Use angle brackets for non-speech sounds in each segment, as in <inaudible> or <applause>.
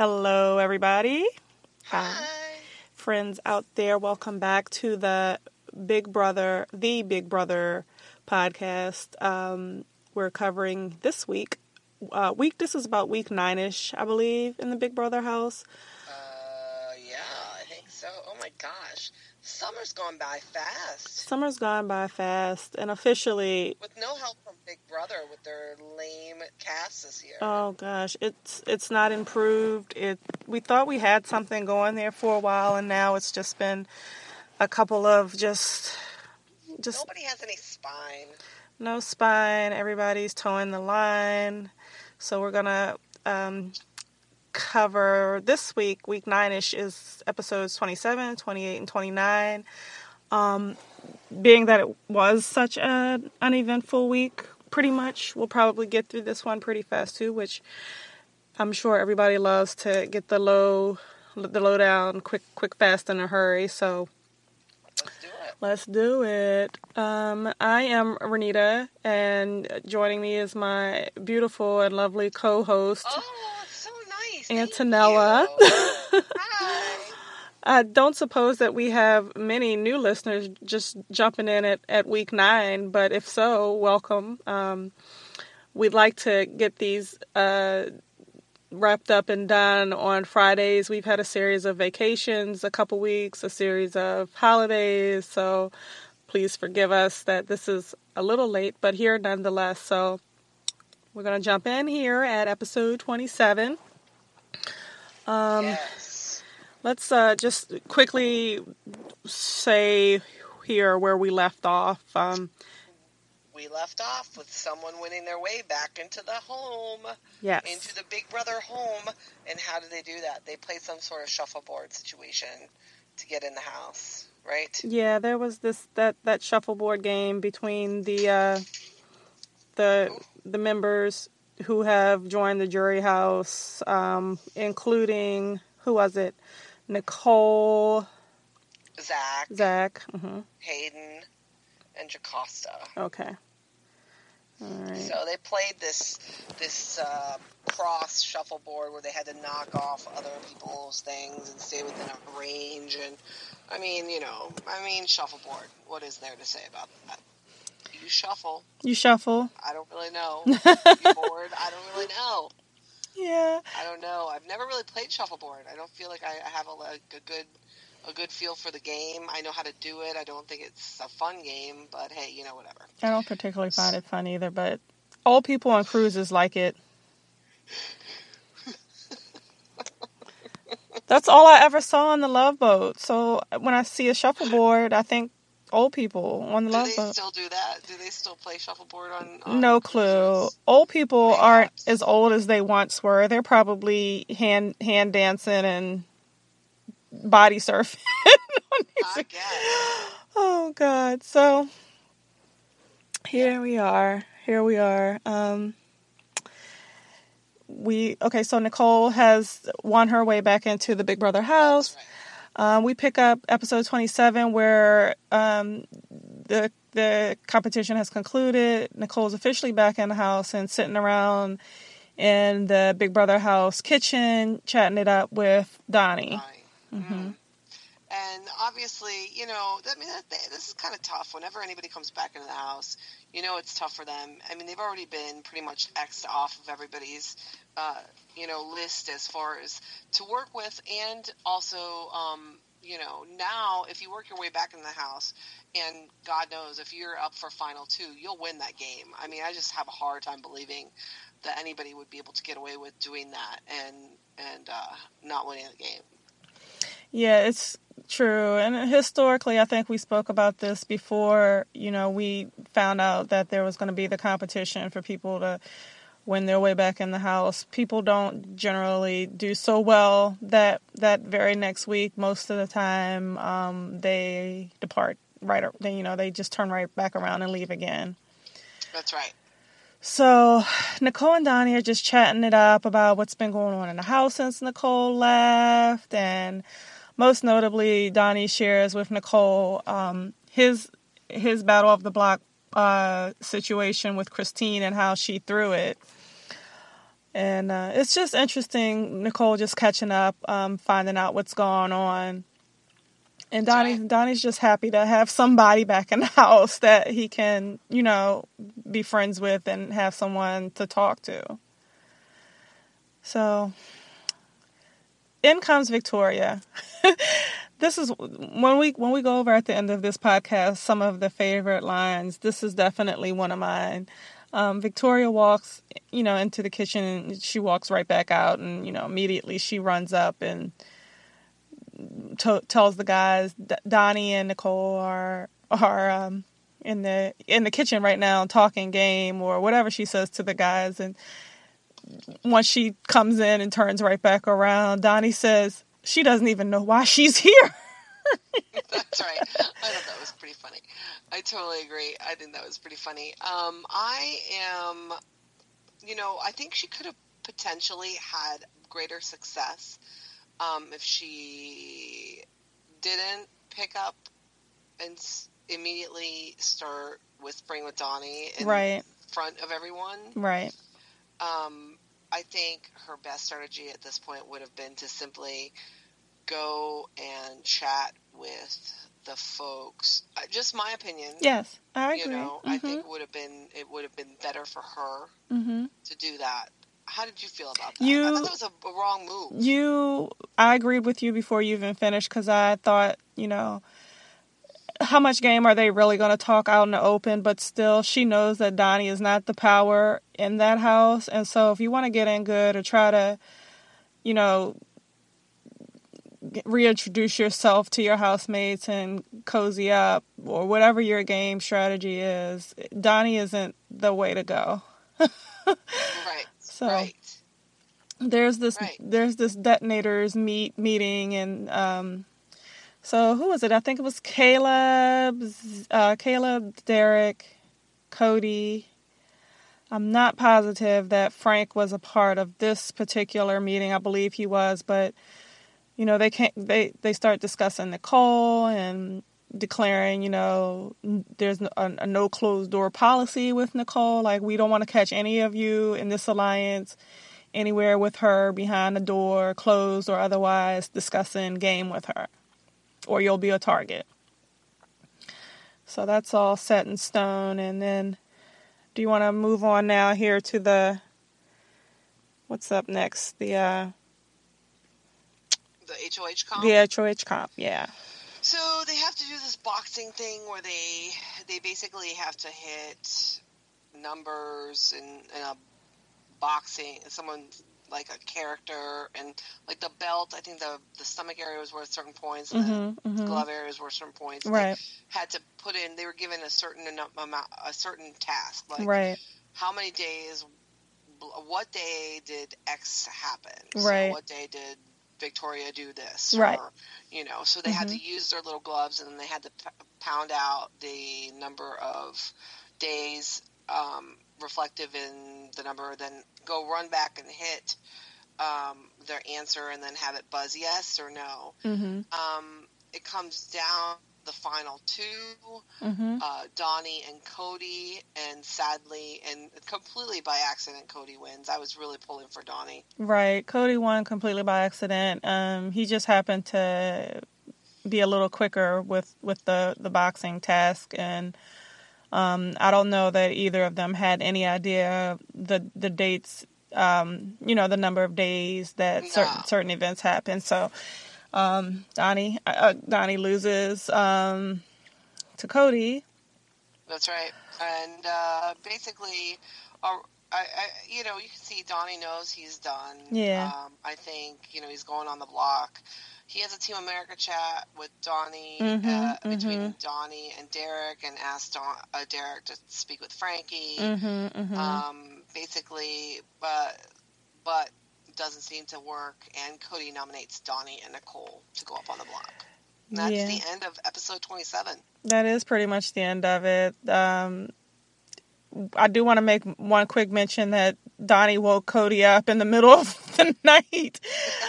Hello, everybody. Hi. Friends out there, welcome back to the Big Brother, the Big Brother podcast. Um, we're covering this week. Uh, week. This is about week nine ish, I believe, in the Big Brother house. Uh, yeah, I think so. Oh my gosh, summer's gone by fast. Summer's gone by fast, and officially, With no help from Big Brother with their lame cast this year. oh gosh, it's it's not improved. It we thought we had something going there for a while, and now it's just been a couple of just just Nobody has any spine. no spine. Everybody's towing the line. So we're gonna um, cover this week. Week nine ish is episodes 27, 28, and 29. Um, being that it was such an uneventful week, pretty much we'll probably get through this one pretty fast too. Which I'm sure everybody loves to get the low, the lowdown, quick, quick, fast, in a hurry. So Let's do it. Let's do it. Um, I am Renita, and joining me is my beautiful and lovely co-host. Oh, it's so nice. Thank Antonella. <laughs> I don't suppose that we have many new listeners just jumping in at, at week nine, but if so, welcome. Um, we'd like to get these uh, wrapped up and done on Fridays. We've had a series of vacations, a couple weeks, a series of holidays, so please forgive us that this is a little late, but here nonetheless. So we're going to jump in here at episode 27. Um, yes. Let's uh, just quickly say here where we left off. Um, We left off with someone winning their way back into the home, yes. into the Big Brother home. And how did they do that? They played some sort of shuffleboard situation to get in the house, right? Yeah, there was this that that shuffleboard game between the uh, the the members who have joined the jury house, um, including who was it? Nicole, Zach, Zach. hmm Hayden, and Jocasta. Okay. All right. So they played this this uh, cross shuffleboard where they had to knock off other people's things and stay within a range. And I mean, you know, I mean shuffleboard. What is there to say about that? You shuffle. You shuffle. I don't really know. <laughs> You board. I don't really know. Yeah. I don't know. I've never really played shuffleboard. I don't feel like I, I have a, like, a good a good feel for the game. I know how to do it. I don't think it's a fun game, but hey, you know, whatever. I don't particularly find it fun either, but old people on cruises like it. <laughs> That's all I ever saw on the Love Boat. So when I see a shuffleboard, I think old people on the Do they Boat. still do that? Do they still play shuffleboard on? No clue. cruises? Old people aren't as old as they once were. They're probably hand hand dancing and body surfing. <laughs> I guess. Oh God. So here we are. Here we are. Um we okay, so Nicole has won her way back into the Big Brother house. Right. Um, we pick up episode 27 where um, the the competition has concluded. Nicole's officially back in the house and sitting around in the Big Brother house kitchen, chatting it up with Donnie. Mm-hmm. And obviously, you know, I mean, this is kind of tough. Whenever anybody comes back into the house, you know, it's tough for them. I mean, they've already been pretty much xed off of everybody's, uh, you know, list as far as to work with, and also, um, you know, now if you work your way back in the house, and God knows if you're up for final two, you'll win that game. I mean, I just have a hard time believing that anybody would be able to get away with doing that and and uh, not winning the game. Yeah, it's true. And historically, I think we spoke about this before, you know, we found out that there was going to be the competition for people to win their way back in the house. People don't generally do so well that that very next week. Most of the time, um, they depart right. They, you know, they just turn right back around and leave again. That's right. So Nicole and Donnie are just chatting it up about what's been going on in the house since Nicole left, and most notably, Donnie shares with Nicole um, his his battle of the block uh, situation with Christine and how she threw it. and uh, it's just interesting. Nicole just catching up, um, finding out what's going on. And Donnie, right. Donnie's just happy to have somebody back in the <laughs> house that he can, you know, be friends with and have someone to talk to. So, in comes Victoria. <laughs> this is when we when we go over at the end of this podcast some of the favorite lines. This is definitely one of mine. Um, Victoria walks, you know, into the kitchen and she walks right back out, and you know, immediately she runs up and to- tells the guys D- Donnie and Nicole are are um, in the in the kitchen right now talking game or whatever she says to the guys, and once she comes in and turns right back around, Donnie says she doesn't even know why she's here. <laughs> That's right. I thought that was pretty funny. I totally agree. I think that was pretty funny. Um, I am, you know, I think she could have potentially had greater success um, if she didn't pick up and s- immediately start whispering with Donnie in Right. front of everyone. right. Um, I think her best strategy at this point would have been to simply go and chat with the folks. Uh, just my opinion. Yes, I agree. You know, I Mhm. think would have been it would have been better for her Mhm. to do that. How did you feel about that? You- I thought that was a, a wrong move. You, I agreed with you before you even finished because I thought, you know, how much game are they really going to talk out in the open? But still, she knows that Donnie is not the power in that house. And so, if you want to get in good or try to, you know, reintroduce yourself to your housemates and cozy up or whatever your game strategy is, Donnie isn't the way to go. right. <laughs> So- right. there's this Right. there's this detonators meet meeting and um so who was it? I think it was caleb uh caleb derek cody. I'm not positive that frank was a part of this particular meeting. I believe he was but you know they can't they they start discussing nicole and declaring you know there's a, a no closed door policy with nicole. Like we don't want to catch any of you in this alliance anywhere with her behind the door, closed or otherwise, discussing game with her, or you'll be a target. So that's all set in stone. And then, do you want to move on now here to the what's up next? The uh, The HOH comp. the HOH comp, yeah. So they have to do this boxing thing where they they basically have to hit numbers in, in a boxing someone like a character and like the belt. I think the the stomach area was worth certain points, and Mhm, the mhm. glove area was worth certain points. Right, They had to put in. They were given a certain amount, a certain task, like right, how many days, what day did X happen? Right. So what day did Victoria do this? Right. Or, you know, so they had to use their little gloves and then they had to p- pound out the number of days um, reflective in the number, then go run back and hit um, their answer and then have it buzz yes or no. mhm, Um, it comes down the final two mhm, uh, Donnie and Cody, and sadly, and completely by accident, Cody wins. I was really pulling for Donnie. right. Cody won completely by accident. Um, he just happened to be a little quicker with with the the boxing task and. Um, I don't know that either of them had any idea the the dates, um, you know, the number of days that certain No. certain events happen. So, um, Donnie uh, Donnie loses um, to Cody. That's right. And uh, basically, uh, I, I, you know, you can see Donnie knows he's done. Yeah. Um, I think you know he's going on the block. He has a Team America chat with Donnie Mhm, uh, between mhm. Donnie and Derek, and asked Don, uh, Derek to speak with Frankie. Mm-hmm, mm-hmm. um, basically, but but doesn't seem to work. And Cody nominates Donnie and Nicole to go up on the block. And that's Yeah. the end of episode twenty-seven. That is pretty much the end of it. Um, I do want to make one quick mention that Donnie woke Cody up in the middle of <laughs> the night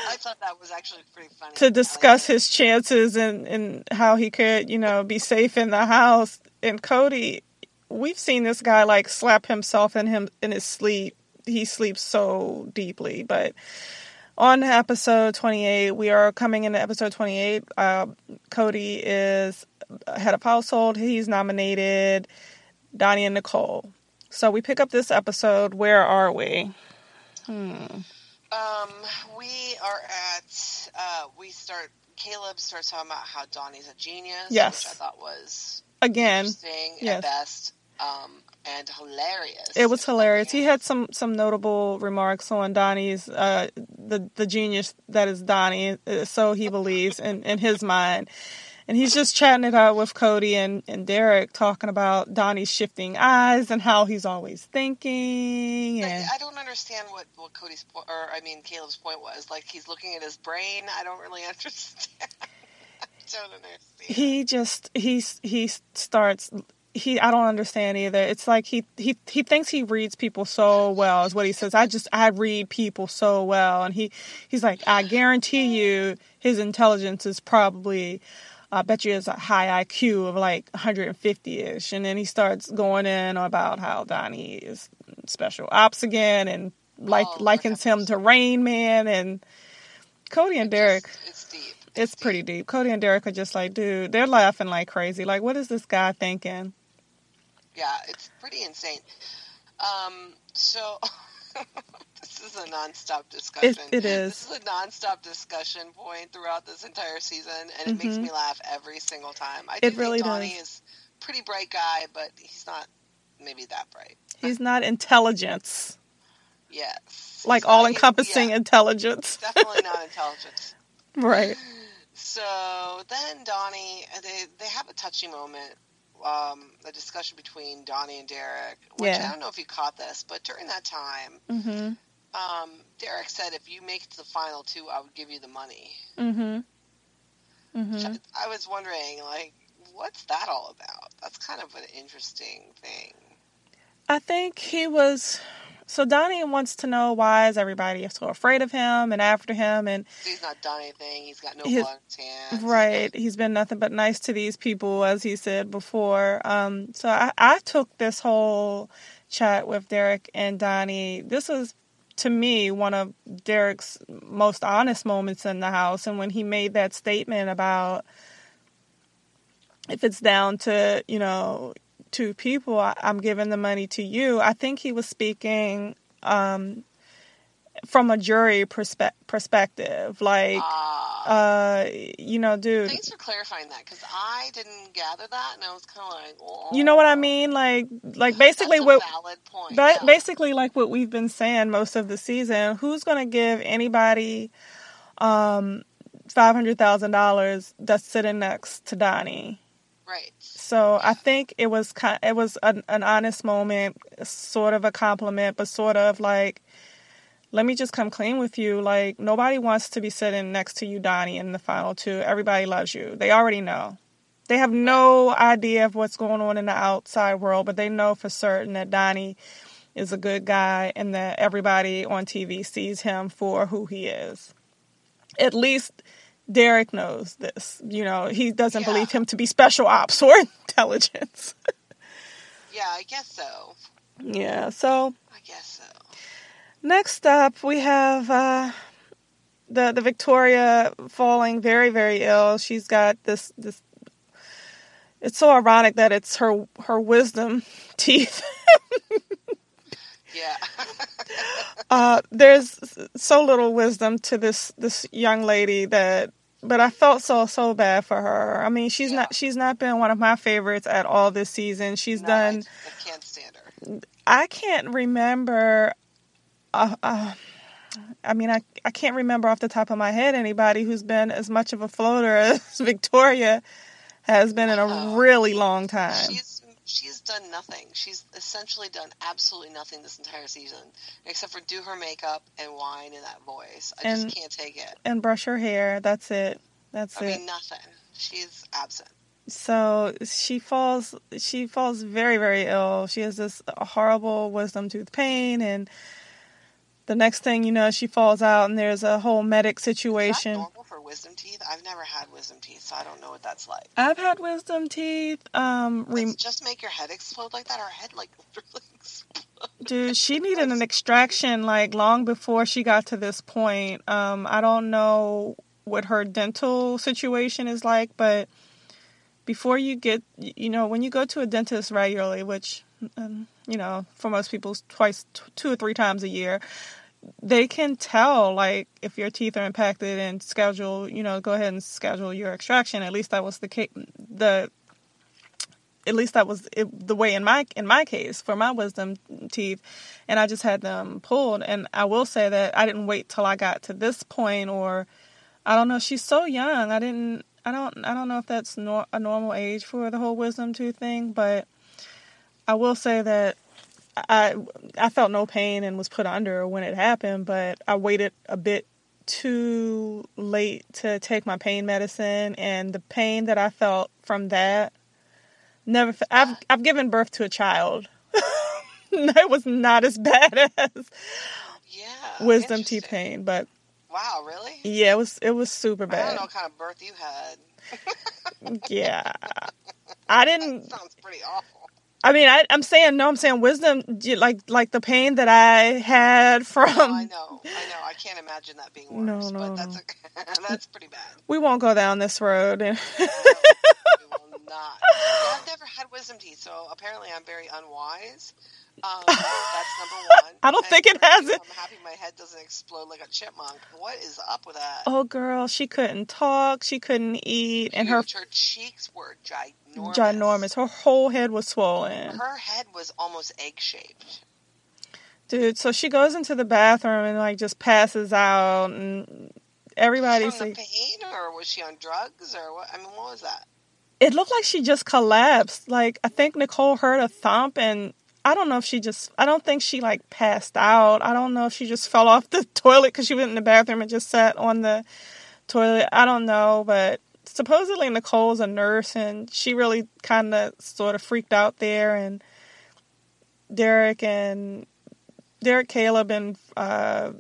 I thought that was actually pretty funny. To discuss his chances and, and how he could, you know, be safe in the house. And Cody, we've seen this guy like slap himself in him in his sleep he sleeps so deeply. But on episode 28, we are coming into episode 28. Uh, Cody is head of household. He's nominated Donnie and Nicole. So we pick up this episode. Where are we? Hmm. Um, we are at. Uh, we start. Caleb starts talking about how Donnie's a genius. Yes, which I thought was again interesting yes. at best. Um, and hilarious. It was hilarious. He had some some notable remarks on Donnie's uh, the the genius that is Donnie. Uh, so he believes in in his mind and he's just chatting it out with Cody and, and Derek, talking about Donnie's shifting eyes and how he's always thinking. And I don't understand what, what Cody's point, or I mean Caleb's point was. Like he's looking at his brain. I don't really <laughs> understand. I don't understand. He just he he starts. He I don't understand either. It's like he he he thinks he reads people so well is what he says. I just I read people so well, and he he's like I guarantee you his intelligence is probably I bet you it's a high IQ of like 150 ish. And then he starts going in about how Donnie is special ops again and like oh, likens him to Rain Man and Cody and Derek. Just, it's deep. It's, it's deep. pretty deep. Cody and Derek are just like, dude, they're laughing like crazy. Like, what is this guy thinking? Yeah, it's pretty insane. Um, so <laughs> <laughs> this is a nonstop discussion. It, it is. This is a nonstop discussion point throughout this entire season, and it mm-hmm. makes me laugh every single time. I it really Donnie does. is pretty bright guy, but he's not maybe that bright. He's not intelligence. Yes. Like all encompassing yeah, intelligence. Definitely not intelligence. <laughs> right. So then Donnie, they they have a touchy moment um, a discussion between Donnie and Derek, which yeah. I don't know if you caught this, but during that time, mm-hmm. um, Derek said, "If you make it to the final two, I would give you the money." Mm-hmm. Mm-hmm. I, I was wondering, like, what's that all about? That's kind of an interesting thing. I think he was so Donnie wants to know why is everybody so afraid of him and after him and he's not done anything. He's got no his, blood hands. Right. He's been nothing but nice to these people, as he said before. Um, so I, I took this whole chat with Derek and Donnie. This was to me one of Derek's most honest moments in the house and when he made that statement about if it's down to, you know, to people, I, am giving the money to you. I think he was speaking um, from a jury perspe- perspective. Like, uh, uh, you know, dude. Thanks for clarifying that because I didn't gather that, and I was kind of like, oh. You know what I mean? Like, like basically what. Valid point. But yeah. basically, like what we've been saying most of the season. Who's going to give anybody? Um, five hundred thousand dollars that's sitting next to Donnie. Right. So I think it was it was an, an honest moment, sort of a compliment, but sort of like, let me just come clean with you. Like nobody wants to be sitting next to you, Donnie, in the final two. Everybody loves you. They already know. They have no idea of what's going on in the outside world, but they know for certain that Donnie is a good guy and that everybody on TV sees him for who he is. At least Derek knows this. You know, he doesn't yeah. believe him to be special ops or <laughs> intelligence. yeah, I guess so. Yeah, so. I guess so. Next up, we have uh, the the Victoria falling very very ill. She's got this this. It's so ironic that it's her her wisdom <laughs> teeth. Yeah. <laughs> uh, there's so little wisdom to this this young lady that but I felt so so bad for her. I mean, she's yeah. not she's not been one of my favorites at all this season. She's no, done. I can't stand her. I can't remember. Uh, uh, I mean, I I can't remember off the top of my head anybody who's been as much of a floater <laughs> as Victoria has been in a really long time. She's she's done nothing. She's essentially done absolutely nothing this entire season, except for do her makeup and whine in that voice. I and, just can't take it. And brush her hair. That's it. That's I it. I mean, nothing. She's absent. So she falls. She falls very, very ill. She has this horrible wisdom tooth pain, and the next thing you know, she falls out, and there's a whole medic situation wisdom teeth? I've never had wisdom teeth, so I don't know what that's like. I've had wisdom teeth. Um, rem- just make your head explode like that. Our head like <laughs> literally explodes. Dude, she needed an extraction like long before she got to this point. Um, I don't know what her dental situation is like, but before you get, you know, when you go to a dentist regularly, which, um, you know, for most people, twice, two or three times a year, they can tell like if your teeth are impacted and schedule, you know, go ahead and schedule your extraction. At least that was the case. The at least that was it, the way in my in my case for my wisdom teeth and I just had them pulled and I will say that I didn't wait till I got to this point or I don't know she's so young I didn't I don't I don't know if that's nor, a normal age for the whole wisdom tooth thing but I will say that I I felt no pain and was put under when it happened but I waited a bit too late to take my pain medicine and the pain that I felt from that Never. I've I've given birth to a child. <laughs> it was not as <laughs> bad as yeah wisdom teeth pain, but wow, really? Yeah, it was it was super bad. I don't know what kind of birth you had. yeah, <laughs> I didn't. That sounds pretty awful. I mean, I, am saying no. I'm saying wisdom, like like the pain that I had <laughs> from. Oh, I know, I know. I can't imagine that being worse. No, no, but that's no. <laughs> that's pretty bad. We won't go down this road. <laughs> No, we will not. I've never had wisdom teeth, so apparently I'm very unwise. Um, <laughs> that's number one. I don't and think it has it. I'm happy my head doesn't explode like a chipmunk. What is up with that? Oh, girl, she couldn't talk. She couldn't eat, and her her cheeks were ginormous. Ginormous. Her whole head was swollen. Her head was almost egg shaped. Dude, so she goes into the bathroom and like just passes out, and everybody's From like, pain, or was she on drugs, or what? I mean, what was that? it looked like she just collapsed. Like I think Nicole heard a thump and I don't know if she just I don't think she like passed out. I don't know if she just fell off the <laughs> toilet cuz she went in the bathroom and just sat on the toilet. I don't know, but supposedly Nicole's a nurse and she really kind of sort of freaked out there and Derek and Derek Caleb and uh,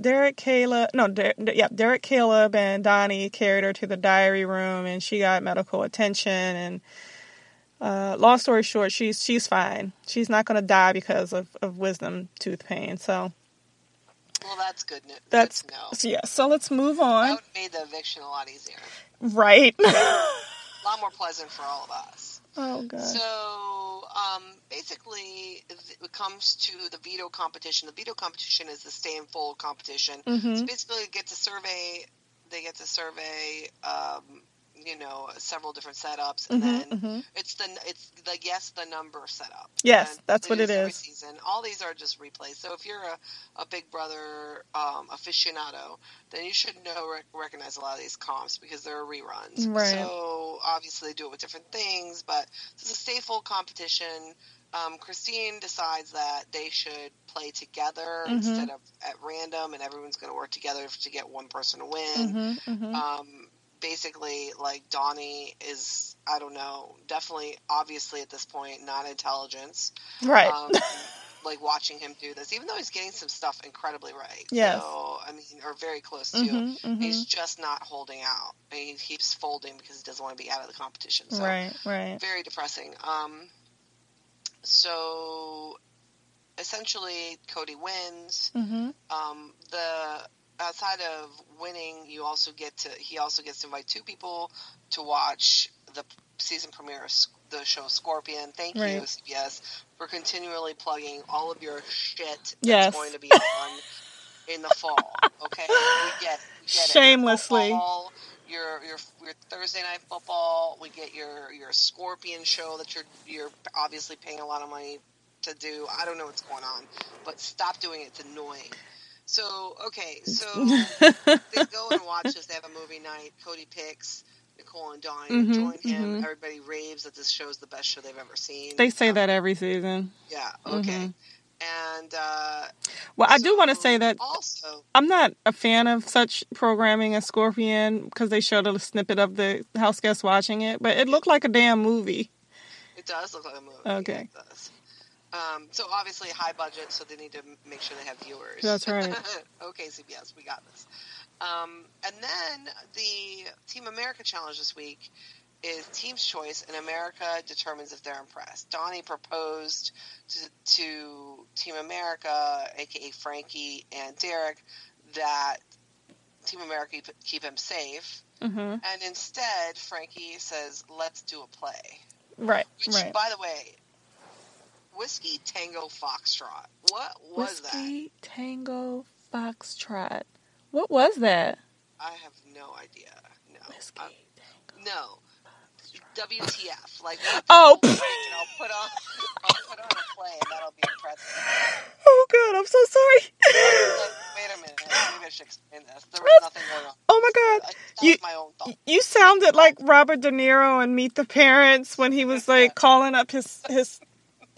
Derek Caleb, no, Der- yeah, Derek Caleb and Donnie carried her to the diary room, and she got medical attention. And uh, long story short, she's she's fine. She's not going to die because of, of wisdom tooth pain. So. Well, that's good. news. That's good so yeah. So let's move on. That would made the eviction a lot easier. Right. <laughs> a lot more pleasant for all of us. Oh god. So um, basically, it comes to the veto competition. The veto competition is the stay and fold competition. Mm-hmm. So basically, it gets a survey. They get to survey um, you know several different setups, and mm-hmm, then mm-hmm. it's the it's the yes the number setup. Yes, that's what it is. Season. All these are just replays. So if you're a, a Big Brother um, aficionado, then you should know rec- recognize a lot of these comps because they're reruns. Right. So obviously they do it with different things, but it's a stay full competition. Um, Christine decides that they should play together mm-hmm. instead of at random, and everyone's going to work together to get one person to win. Mm-hmm, mm-hmm. Um, basically like Donnie is I don't know, definitely obviously at this point not intelligence. Right. Um, <laughs> like watching him do this, even though he's getting some stuff incredibly right. Yeah. So I mean, or very close to. Mm-hmm, mm-hmm. He's just not holding out. I mean, he keeps folding because he doesn't want to be out of the competition. So right, right. Very depressing. Um. So essentially, Cody wins. Mm-hmm. Um. The outside of winning, you also get to he also gets to invite two people to watch the season premiere of the show Scorpion. Thank right. you CBS for continually plugging all of your shit yes. going to be on in the fall. <laughs> Okay, we get, we get shamelessly. Football, your, your your Thursday night football. We get your your Scorpion show that you're you're obviously paying a lot of money to do. I don't know what's going on, but stop doing it. It's annoying. So okay, so they <laughs> go and watch this. They have a movie night. Cody picks Nicole and Donnie mm-hmm, join him. Mm-hmm. Everybody raves that this show is the best show they've ever seen. They say um, that every season. Yeah. Okay. Mm-hmm. And uh, well, I do want to say that also I'm not a fan of such programming as Scorpion because they showed a snippet of the house guests watching it, but it looked like a damn movie. It does look like a movie. Okay. Um, so obviously high budget, so they need to make sure they have viewers. That's right. <laughs> okay, CBS, we got this. Um, and then the Team America Challenge this week. is team's choice, and America determines if they're impressed. Donnie proposed to, to Team America, aka Frankie and Derek, that Team America keep, keep him safe. Mm-hmm. And instead, Frankie says, "Let's do a play." Right. Which, right. by the way, whiskey Tango Foxtrot. What was that? Whiskey Tango Foxtrot. What was that? I have no idea. No. Whiskey Uh, Tango. no. WTF? Like, <laughs> Oh. <laughs> I'll put on, I'll put on a play, and that'll be impressive. Oh God, I'm so sorry. Wait a minute. Maybe I should explain this. There was nothing going on. oh my God. You- my own. You sounded like Robert De Niro in Meet the Parents when he was <laughs> like calling up his his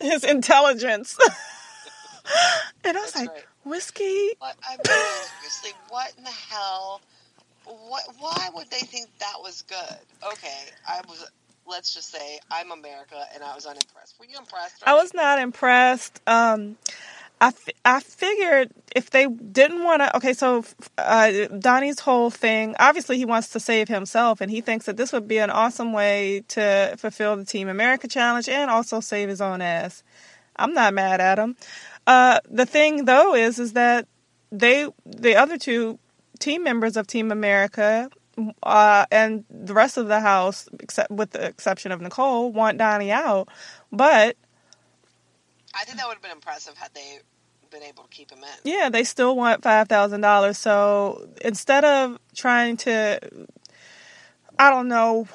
his intelligence. <laughs> and I was That's like, right. whiskey. But I mean, seriously, what in the hell? What? Why would they think that was good? Okay, I was. Let's just say I'm America, and I was unimpressed. Were you impressed? I was not impressed. Um, I, f- I figured if they didn't want to, okay, so uh, Donnie's whole thing, obviously he wants to save himself, and he thinks that this would be an awesome way to fulfill the Team America challenge and also save his own ass. I'm not mad at him. Uh, the thing though is, is that they, the other two team members of Team America, uh, and the rest of the house, except with the exception of Nicole, want Donnie out, but I think that would have been impressive had they been able to keep him in. Yeah, they still want five thousand dollars. So instead of trying to, I don't know,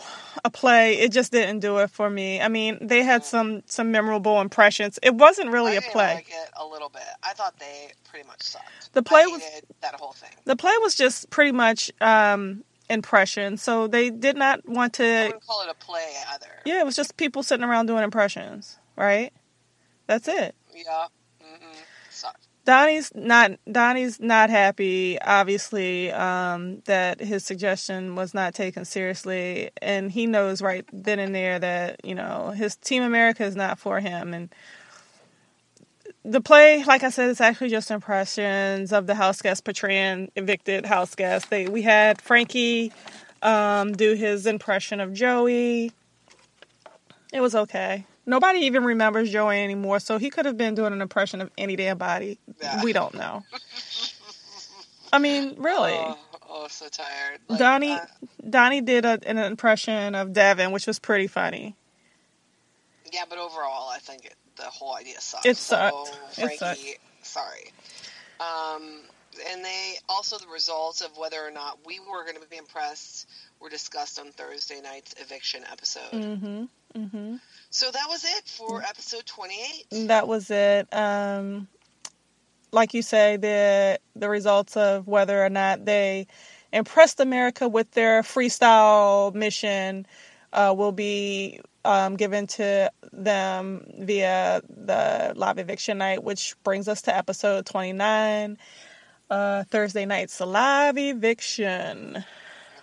a play, it just didn't do it for me. I mean, they had some some memorable impressions. It wasn't really I a play. like it a little bit. I thought they pretty much sucked. The play was- that whole thing. The play was just pretty much um impression. So they did not want to. call it a play either. Yeah, it was just people sitting around doing impressions, right? That's it. Yeah. Donnie's not Donnie's not happy, obviously, um, that his suggestion was not taken seriously, and he knows right then and there that you know his Team America is not for him. And the play, like I said, is actually just impressions of the house guest portraying evicted house guests. They we had Frankie um, do his impression of Joey. It was okay. Nobody even remembers Joey anymore, so he could have been doing an impression of any damn body. Yeah. We don't know. <laughs> I mean, really. Oh, oh so tired. Like, Donnie uh, Donnie did a, an impression of Devin, which was pretty funny. yeah, but overall, I think it, the whole idea sucked. It So, sucked. It Frankie, sorry. Um, and they also the results of whether or not we were going to be impressed were discussed on Thursday night's eviction episode. Mhm. Mhm. So that was it for episode twenty-eight. That was it. Um like you say the the results of whether or not they impressed America with their freestyle mission uh, will be um, given to them via the live eviction night, which brings us to episode 29, uh, Thursday night's live eviction.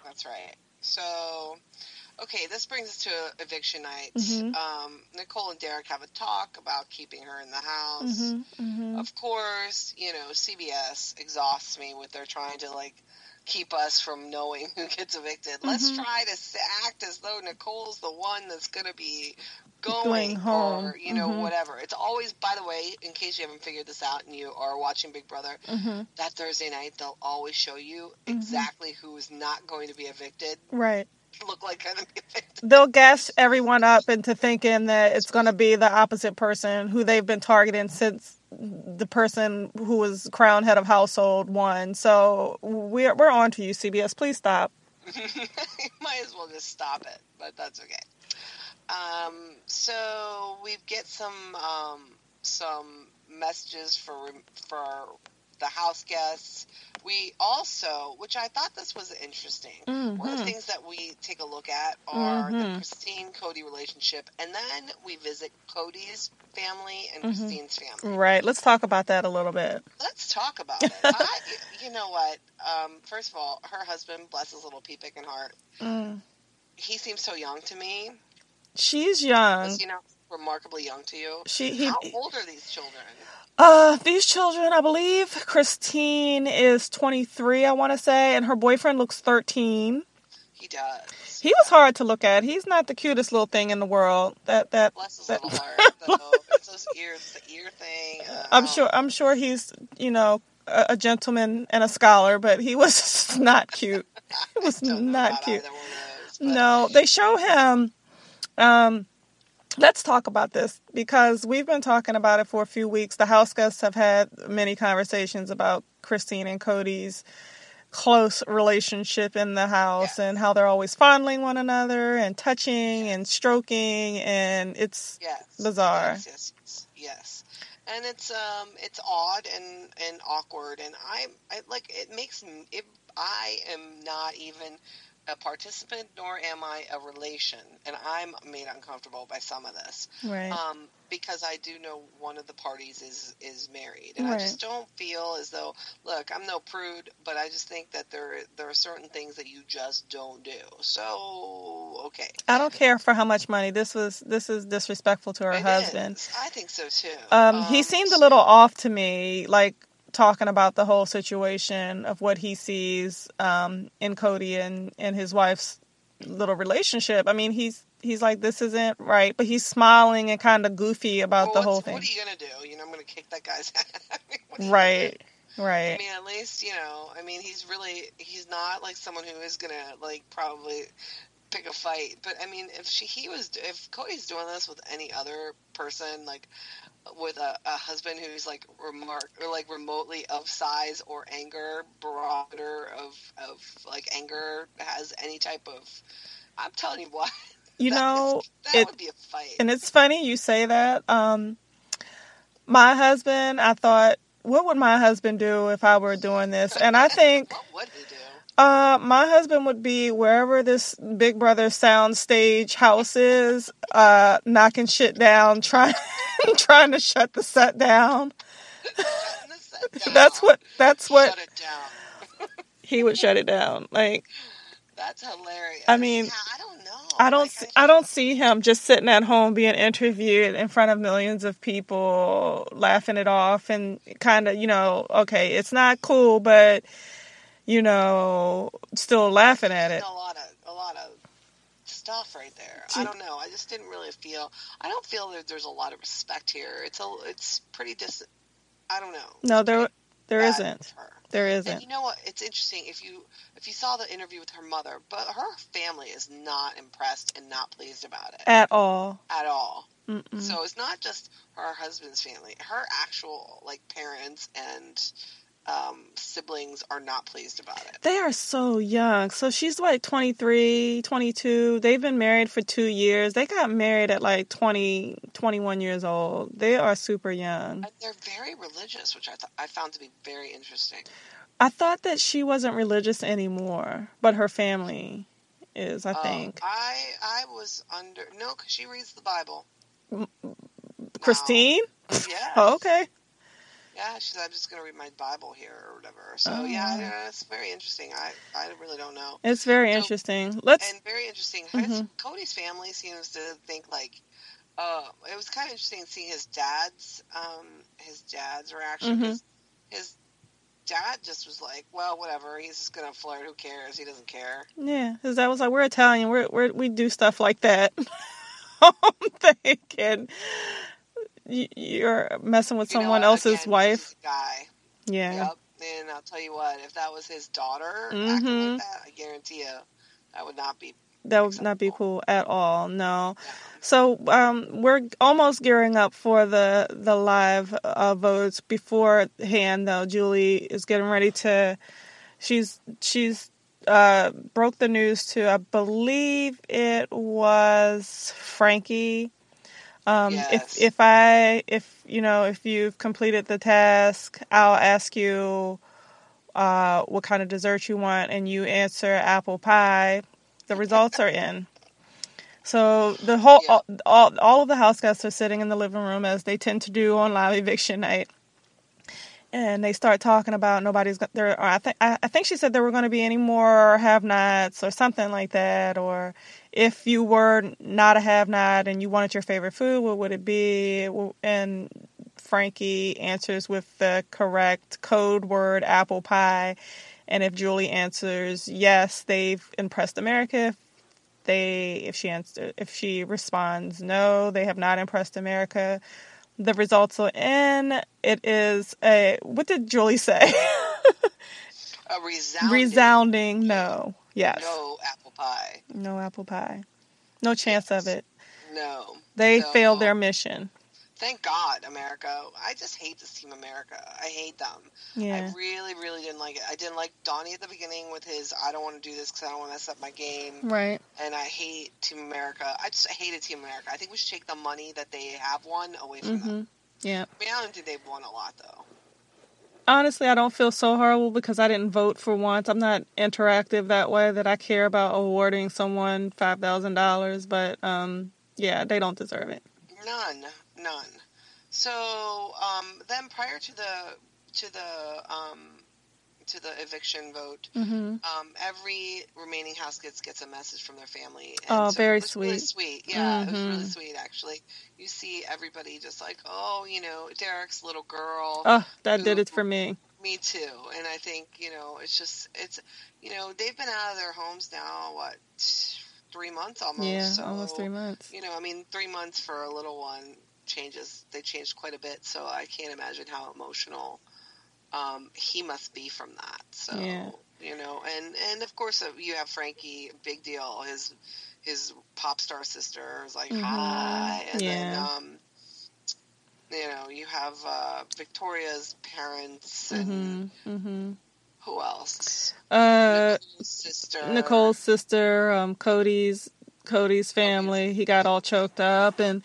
That's right. So, okay, this brings us to eviction night. Mhm. Um, Nicole and Derek have a talk about keeping her in the house. hmm hmm Of course, you know, CBS exhausts me with their trying to like keep us from knowing who gets evicted. Let's Mhm. try to act as though Nicole's the one that's going to be going, Going home. or you know Mhm. whatever. It's always by the way, in case you haven't figured this out and you are watching Big Brother, hmm that Thursday night they'll always show you exactly who is not going to be evicted. Right. Look like going to be evicted. they'll gas everyone up into thinking that it's going to be the opposite person who they've been targeting since the person who was crown head of household won. So we're we're on to you, CBS. Please stop. <laughs> Might as well just stop it, but that's okay. Um, so we get some um, some messages for for the house guests. We also, which I thought this was interesting. One of the Mhm. things that we take a look at are the Mhm. Christine Cody relationship, and then we visit Cody's family and Mhm. Christine's family. Right. Let's talk about that a little bit. Let's talk about it. <laughs> I, you know what? Um, first of all, her husband, bless his little pea picking heart, Mm. he seems so young to me. She's young. He not remarkably young to you? She he. How old are these children? Uh, these children, I believe Christine is 23, I want to say, and her boyfriend looks 13. He does. He was hard to look at. He's not the cutest little thing in the world. That that. Bless his that- little <laughs> heart. it's those ears, the ear thing. Uh, I'm sure. I'm sure he's you know a, a gentleman and a scholar, but he <laughs> was not cute. He was <laughs> about cute. those, No, they show him. Um, let's talk about this because we've been talking about it for a few weeks. The house guests have had many conversations about Christine and Cody's close relationship in the house Yeah. and how they're always fondling one another and touching and stroking and it's Yes. bizarre. Yes, yes, yes, yes. And it's um it's odd and and awkward and I I like it makes it I am not even a participant nor am I a relation and I'm made uncomfortable by some of this. right. Um because I do know one of the parties is is married and I just don't feel as though look, I'm no prude, but I just think that there there are certain things that you just don't do. So, okay. I don't care for how much money this was. This is disrespectful to her It husband. is. I think so too. Um, he seemed a little off to me, like talking about the whole situation of what he sees um, in Cody and, and his wife's little relationship. I mean, he's he's like, this isn't right, but he's smiling and kind of goofy about Well, the whole thing. What are you gonna do? You know, I'm gonna kick that guy's <laughs> ass. I mean, what Right. I right. mean, at least you know. I mean, he's really he's not like someone who is gonna like probably pick a fight. But I mean, if she he was if Cody's doing this with any other person, like with a, a husband who's like remark or like remotely of size or anger barometer of of like anger has any type of I'm telling you what <laughs> You that know, is- that it- would be a fight and it's funny you say that. Um, my husband, I thought, what would my husband do if I were doing this? And I <laughs> think what would he do Uh, my husband would be wherever this Big Brother sound stage house is, uh, knocking shit down, <laughs> trying trying to shut the set down. The set down. <laughs> That's what that's what Shut it down. he would shut it down. Like That's hilarious. I mean, yeah, I don't know. I don't Like, see, I don't see him just sitting at home being interviewed in front of millions of people, laughing it off and kind of you know, okay, it's not cool, but you know, still laughing at it. A lot of a lot of stuff right there. I don't know. I just didn't really feel. I don't feel that there's a lot of respect here. It's a. It's pretty dis. I don't know. No, there there isn't. There And isn't. you know what? It's interesting if you if you saw the interview with her mother, but her family is not impressed and not pleased about it At all. at all. Mm-mm. So it's not just her husband's family. Her actual like parents and um, siblings are not pleased about it. They are so young. So she's like 23, 22. They've been married for two years. They got married at like 20, 21 years old. They are super young. And they're very religious, which I th- I found to be very interesting. I thought that she wasn't religious anymore, but her family is, I Um, think. I I was under no, because she reads the Bible. Christine? Yeah. <laughs> Oh, okay. Yeah, she said I'm just gonna read my Bible here or whatever. So Oh, yeah, yeah, it's very interesting. I I really don't know. It's very So- interesting. Let's. and very interesting. His, Mhm. Cody's family seems to think like, uh, it was kind of interesting seeing his dad's, um, his dad's reaction. Mhm. 'cause His dad just was like, well, whatever. He's just gonna flirt. Who cares? He doesn't care. Yeah, because that was like, we're Italian. We're, we're, we do stuff like that. <laughs> I'm thinking you're messing with You someone what? else's Again, wife. guy. Yeah. Yep. And I'll tell you what, if that was his daughter Mhm. that, I guarantee you, that would not be. That would not be cool at all. No. no. So um, we're almost gearing up for the the live uh, votes. Beforehand, though, Julie is getting ready to. She's she's uh, broke the news to I believe it was Frankie. Um, Yes. If if I if you know if you've completed the task, I'll ask you uh, what kind of dessert you want, and you answer apple pie. The results are in. So the <laughs> whole Yeah. all, all all of the house guests are sitting in the living room as they tend to do on live eviction night, and they start talking about nobody's there. I think I, I think she said there were going to be any more have-nots or something like that. Or if you were not a have-not and you wanted your favorite food, what would it be? And Frankie answers with the correct code word apple pie. And if Julie answers yes, they've impressed America. If they if she answer if she responds no, they have not impressed America. The results are in. It is a what did Julie say? <laughs> A resounding, Resounding no. Yes. no apple pie. No apple pie. No chance of it. No. They No. failed their mission. Thank God, America. I just hate this team, America. I hate them. Yeah. I really, really didn't like it. I didn't like Donny at the beginning with his "I don't want to do this because I don't want to mess up my game," Right. and I hate Team America. I just hated Team America. I think we should take the money that they have won away from them. Mhm. Yeah. I mean, I don't think they've won a lot though. Honestly, I don't feel so horrible because I didn't vote for once. I'm not interactive that way that I care about awarding someone five thousand dollars, but um yeah, they don't deserve it. None, none. So um, then, prior to the to the um, to the eviction vote, hmm um, every remaining house gets gets a message from their family. Oh, very it was Really sweet. sweet, yeah, it was really sweet. Actually, you see everybody just like, oh, you know, Derrick's little girl. Oh, that did it for me. Me too. And I think you know, it's just it's you know, they've been out of their homes now what three months almost. yeah, so, almost three months. You know, I mean, three months for a little one changes. They changed quite a bit, so I can't imagine how emotional um, he must be from that. So Yeah. you know, and and of course uh, you have Frankie, big deal. His his pop star sister is like Mhm. hi, and then Yeah. um, you know you have uh, Victoria's parents and hmm hmm who else? Uh, Nicole's sister. Nicole's sister, um, Cody's Cody's family. He got all choked up, and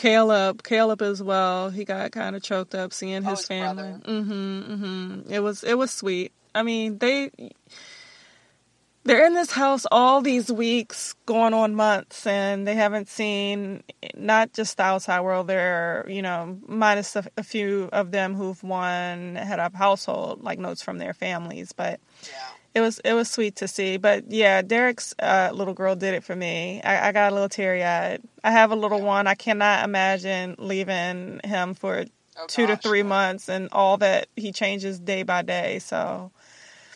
Caleb, Caleb as well. He got kind of choked up seeing Oh, his his family. Mm-hmm. Mm-hmm. It was it was sweet. I mean, they they're in this house all these weeks, going on months, and they haven't seen not just the outside world. They're you know minus a, a few of them who've won head up household like notes from their families, but Yeah. It was it was sweet to see. But yeah, Derrick's uh, little girl did it for me. I, I got a little teary eyed. I have a little one. I cannot imagine leaving him for Oh, two to three yeah. months and all that he changes day by day. So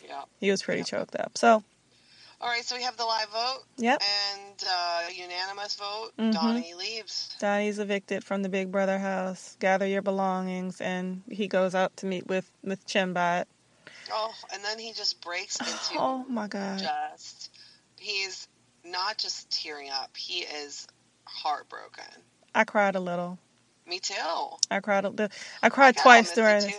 Yeah. he was pretty Yeah. choked up. So All right, so we have the live vote yep, and uh, unanimous vote. Mhm. Donny leaves. Donny's evicted from the Big Brother house. Gather your belongings, and he goes out to meet with with Chenbot. Oh, and then he just breaks into <sighs> Oh my god! just. He's not just tearing up; he is heartbroken. I cried a little. Me too. I cried. A, I cried God, twice I during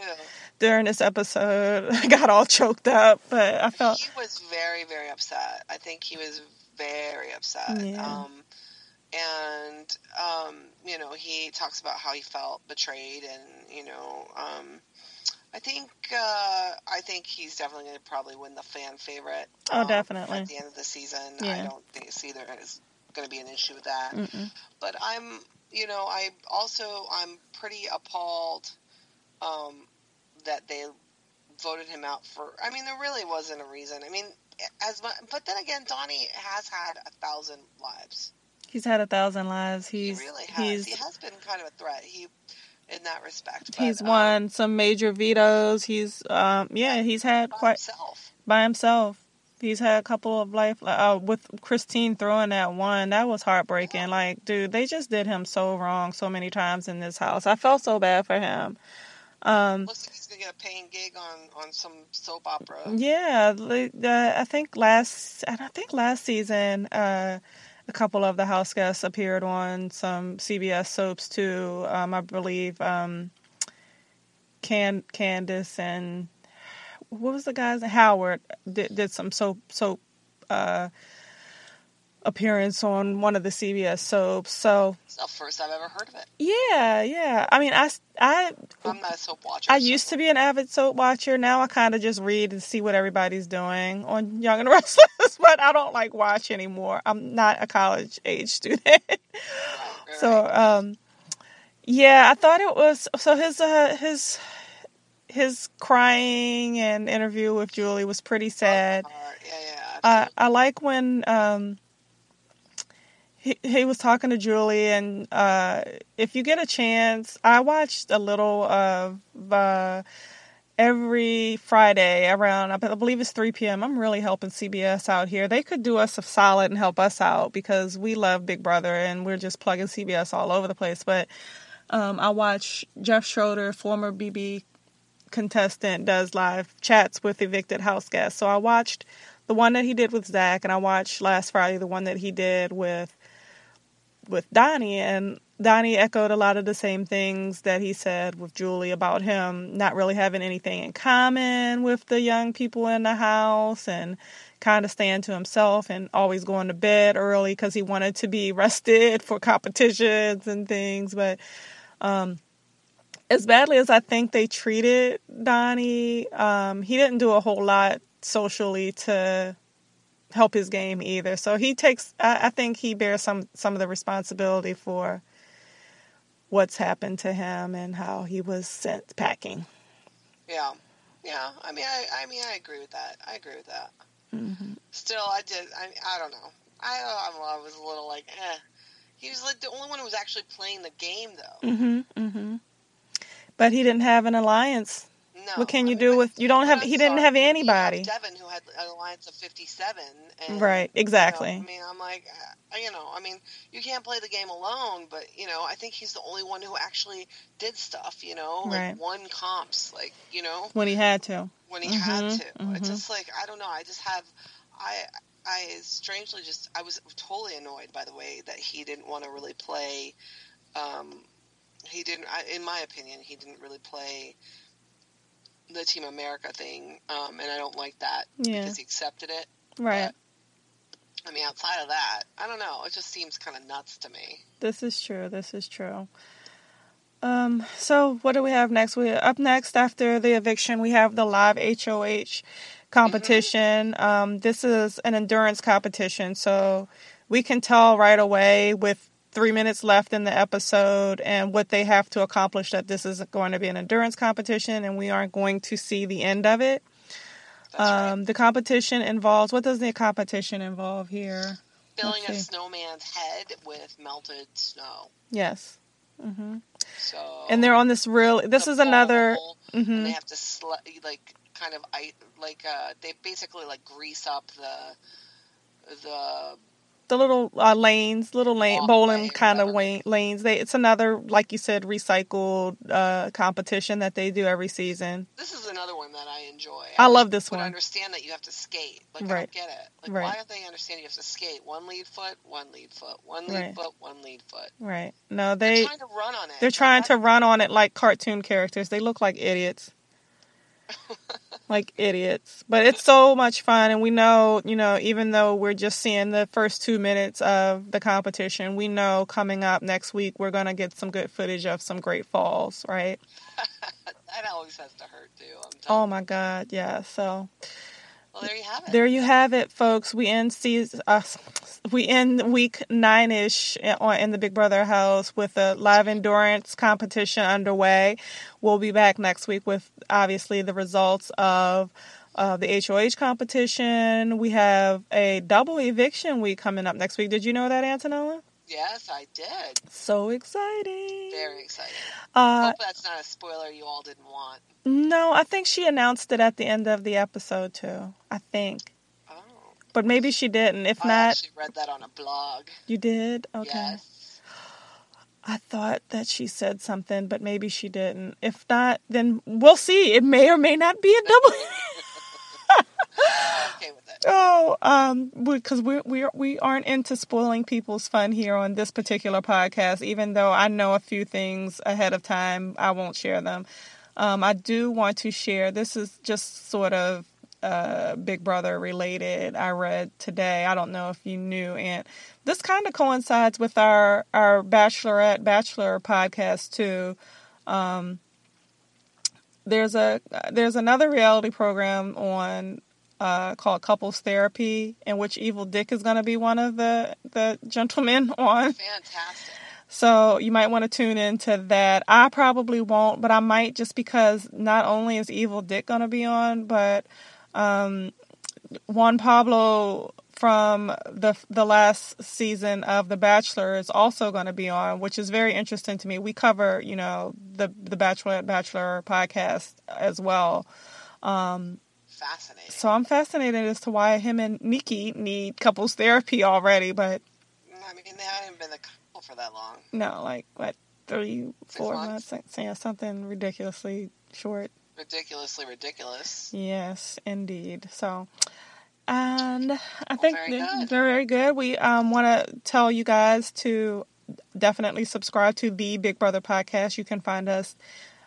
during this episode. <laughs> I got all choked up, but I felt He was very, very upset. I think he was very upset. Yeah. Um, and um, you know, he talks about how he felt betrayed, and you know, um, I think uh, I think he's definitely going to probably win the fan favorite. Oh, um, definitely. at the end of the season. I don't think see there is going to be an issue with that. Mm-mm. But I'm, you know, I also I'm pretty appalled um, that they voted him out for. I mean, there really wasn't a reason. I mean, as much, but then again, Donny has had a thousand lives. he's had a thousand lives. He's he really has. he's he has been kind of a threat. He, in that respect, but, he's um, won some major vetoes. He's um yeah he's had by quite himself. by himself. He's had a couple of life uh, with Christine throwing that one. That was heartbreaking. Like, dude, they just did him so wrong so many times in this house. I felt so bad for him. Um, Looks like he's gonna get a paying gig on on some soap opera. Yeah, uh, I think last and I think last season, uh, a couple of the house guests appeared on some CBS soaps too. Um, I believe um, Can Candace and what was the guy's Howard did did some soap soap uh, appearance on one of the CBS soaps. So It's the first I've ever heard of it. yeah, yeah. I mean, I I I'm not a soap watcher. I so- used to be an avid soap watcher. Now I kind of just read and see what everybody's doing on Young and <laughs> Restless, but I don't like watch anymore. I'm not a college age student. Right, <laughs> right, so, um, yeah, I thought it was so his uh, his his crying and interview with Julie was pretty sad. Yeah, yeah. I. I like when um he was talking to Julie and uh if you get a chance, I watched a little of uh every Friday around, I believe it's 3 p.m. I'm really helping CBS out here. They could do us a solid and help us out because we love Big Brother and we're just plugging CBS all over the place. But um, I watch Jeff Schroeder, former BB contestant, does live chats with evicted house guests. So I watched the one that he did with Zach, and I watched last Friday the one that he did with with Donny, and Donny echoed a lot of the same things that he said with Julie about him not really having anything in common with the young people in the house and kind of staying to himself and always going to bed early because he wanted to be <laughs> rested for competitions and things. But um, as badly as I think they treated Donny, um, he didn't do a whole lot socially to help his game either. So he takes, I, I think he bears some some of the responsibility for what's happened to him and how he was sent packing. Yeah, yeah. I mean, I, I mean, I agree with that. I agree with that. Mm-hmm. Still, I did. I, I don't know. I, I was a little like, eh. He was like the only one who was actually playing the game, though. Mm-hmm. Mm-hmm. But he didn't have an alliance no. What can you do with? You don't have. I'm He didn't have anybody. Devin, who had an alliance of fifty-seven. And, Right, you know, exactly. I mean, I'm like, uh, you know, I mean, you can't play the game alone, but you know, I think he's the only one who actually did stuff. You know, like Right. won comps, like you know, When he had to. when he had Mhm, to. mhm. It's just like I don't know. I just have, I, I strangely just I was totally annoyed by the way that he didn't want to really play. Um, he didn't, I, in my opinion, he didn't really play the Team America thing, um, and I don't like that Yeah. because he accepted it. Right. I mean, outside of that, I don't know. It just seems kind of nuts to me. This is true. This is true. Um, so what do we have next? We up next after the eviction, we have the live HOH competition. Um, this is an endurance competition, so we can tell right away with three minutes left in the episode and what they have to accomplish that this is going to be an endurance competition, and we aren't going to see the end of it. Right. Um, the competition involves what does the competition involve here? Filling a snowman's head with melted snow. Yes. hmm So And they're on this real. This is another. bowl, hmm and they have to sl- like kind of like uh they basically like grease up the the the little uh, lanes, little lane bowling kind of lane, lanes. They it's another like you said recycled uh, competition that they do every season. this is another one that I enjoy. I love this but I one. understand that you have to skate. Like I don't get it. Like Right. why don't they understand you have to skate? One lead foot, one lead foot, one lead Right. foot, one lead foot. Right? No, They're they trying to run on it. they're trying to run on it like cartoon characters. They look like idiots. <laughs> like idiots. But it's so much fun and we know, you know, even though we're just seeing the first 2 minutes of the competition, we know coming up next week we're going to get some good footage of some great falls, right? <laughs> that always has to hurt too. I'm Oh my god, yeah. So There you have it. There you have it, folks. We end season, uh, we end week nine ish in the Big Brother house with a live endurance competition underway. We'll be back next week with obviously the results of uh, the HOH competition. We have a double eviction week coming up next week. Did you know that, Antonella? Yes, I did. So exciting! Very exciting. Uh, Hope that's not a spoiler you all didn't want. no, I think she announced it at the end of the episode too. I think, Oh, but maybe she didn't. If I not, actually read that on a blog. you did. Okay. Yes. I thought that she said something, but maybe she didn't. If not, then we'll see. It may or may not be a double. <laughs> <laughs> Okay with it. oh, um, because we we we aren't into spoiling people's fun here on this particular podcast. Even though I know a few things ahead of time, I won't share them. Um, I do want to share. This is just sort of uh, Big Brother related. I read today. I don't know if you knew, and this kind of coincides with our our Bachelorette Bachelor podcast too. Um, there's a there's another reality program on uh, called Couples Therapy, in which Evil Dick is going to be one of the the gentlemen <laughs> on. Fantastic. So you might want to tune into that. I probably won't, but I might just because not only is Evil Dick going to be on, but um, Juan Pablo from the the last season of The Bachelor is also going to be on, which is very interesting to me. We cover, you know, the the Bachelor Bachelor podcast as well. Um, Fascinating. so I'm fascinated as to why him and Nikki need couples therapy already, but I mean, they haven't been a couple for that long. no, like what three, Six four months? months, yeah, something ridiculously short. Ridiculously ridiculous. Yes, indeed. So, and I think very they're, good. they're very good. We um, want to tell you guys to definitely subscribe to the Big Brother podcast. You can find us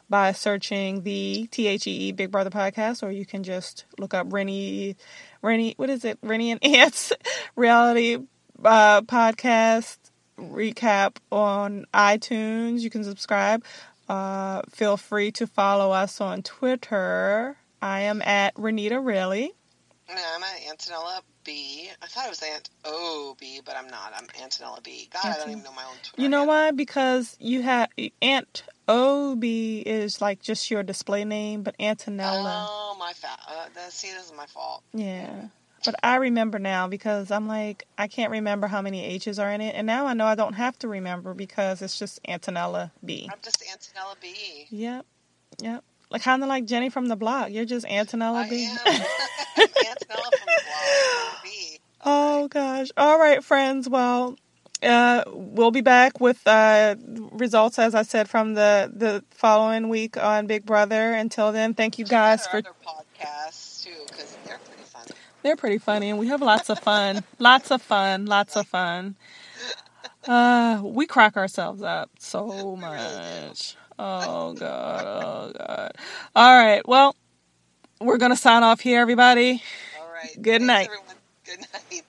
by searching the T H E E Big Brother podcast, or you can just look up Rennie, Rennie, what is it? Rennie and <laughs> Ants reality uh, podcast recap on iTunes. You can subscribe. Uh, feel free to follow us on Twitter. I am at Renita Really. No, I'm at Antonella B. I thought it was Aunt O B, but I'm not. I'm Antonella B. God, I don't even know my own Twitter. You know handle. why? Because you have Aunt OB is like just your display name, but Antonella. Oh, my fa- uh, that, See, this is my fault. Yeah. But I remember now because I'm like, I can't remember how many H's are in it. And now I know I don't have to remember because it's just Antonella B. I'm just Antonella B. Yep. Yep. Like kind of like Jenny from the block. You're just Antonella I B. am. <laughs> <laughs> Antonella from the blog. B. oh gosh. All right, friends. Well, uh, we'll be back with uh, results, as I said, from the the following week on Big Brother. Until then, thank you guys for. podcasts too, because they're pretty fun. They're pretty funny, and we have lots of fun. lots of fun. Lots of fun. Uh, we crack ourselves up so <laughs> much. Oh god. Oh god. All right. Well, we're gonna sign off here, everybody. All right. Good Thanks, night. everyone. Good night.